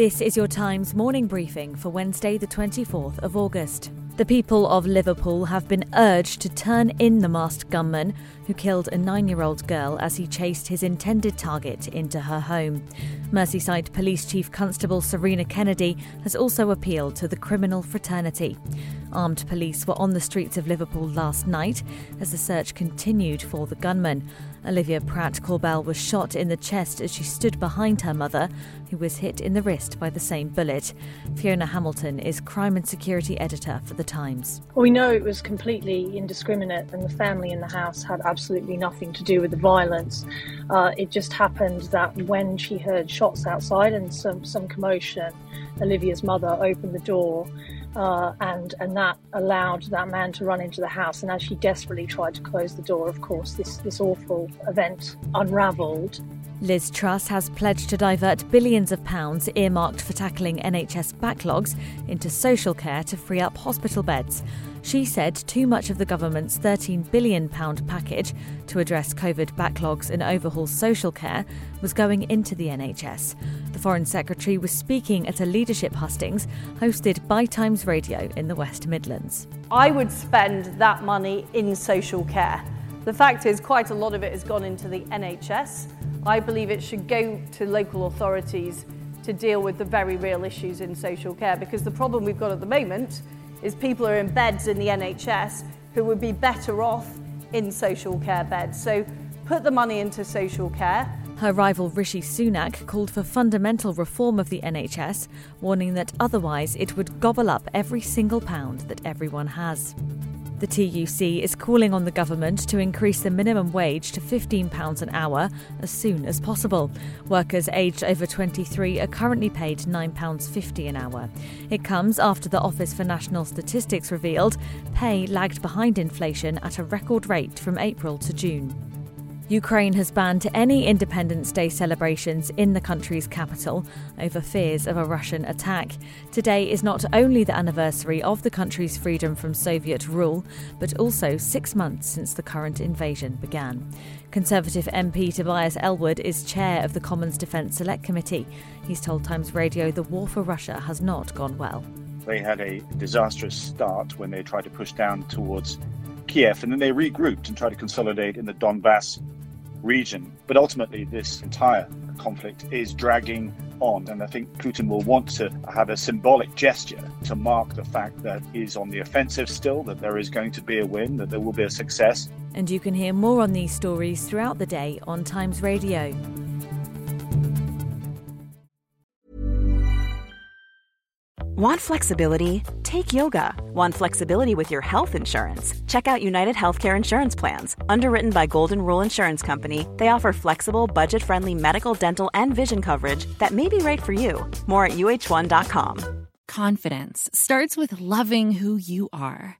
This is your Times morning briefing for Wednesday, the 24th of August. The people of Liverpool have been urged to turn in the masked gunman who killed a nine year old girl as he chased his intended target into her home. Merseyside Police Chief Constable Serena Kennedy has also appealed to the criminal fraternity. Armed police were on the streets of Liverpool last night as the search continued for the gunman. Olivia Pratt Korbel was shot in the chest as she stood behind her mother, who was hit in the wrist by the same bullet. Fiona Hamilton is crime and security editor for The Times. We know it was completely indiscriminate, and the family in the house had absolutely nothing to do with the violence. Uh, it just happened that when she heard shots outside and some, some commotion, Olivia's mother opened the door uh, and and that allowed that man to run into the house. And as she desperately tried to close the door, of course, this this awful event unravelled. Liz Truss has pledged to divert billions of pounds earmarked for tackling NHS backlogs into social care to free up hospital beds. She said too much of the government's £13 billion package to address COVID backlogs and overhaul social care was going into the NHS. The Foreign Secretary was speaking at a leadership hustings hosted by Times Radio in the West Midlands. I would spend that money in social care. The fact is, quite a lot of it has gone into the NHS. I believe it should go to local authorities to deal with the very real issues in social care because the problem we've got at the moment is people are in beds in the NHS who would be better off in social care beds. So put the money into social care. Her rival Rishi Sunak called for fundamental reform of the NHS, warning that otherwise it would gobble up every single pound that everyone has. The TUC is calling on the government to increase the minimum wage to £15 an hour as soon as possible. Workers aged over 23 are currently paid £9.50 an hour. It comes after the Office for National Statistics revealed pay lagged behind inflation at a record rate from April to June. Ukraine has banned any Independence Day celebrations in the country's capital over fears of a Russian attack. Today is not only the anniversary of the country's freedom from Soviet rule, but also six months since the current invasion began. Conservative MP Tobias Ellwood is chair of the Commons Defence Select Committee. He's told Times Radio the war for Russia has not gone well. They had a disastrous start when they tried to push down towards Kiev, and then they regrouped and tried to consolidate in the Donbass region. But ultimately, this entire conflict is dragging on. And I think Putin will want to have a symbolic gesture to mark the fact that he's on the offensive still, that there is going to be a win, that there will be a success. And you can hear more on these stories throughout the day on Times Radio. Want flexibility? Take yoga. Want flexibility with your health insurance? Check out United Healthcare Insurance Plans. Underwritten by Golden Rule Insurance Company, they offer flexible, budget friendly medical, dental, and vision coverage that may be right for you. More at uh1.com. Confidence starts with loving who you are.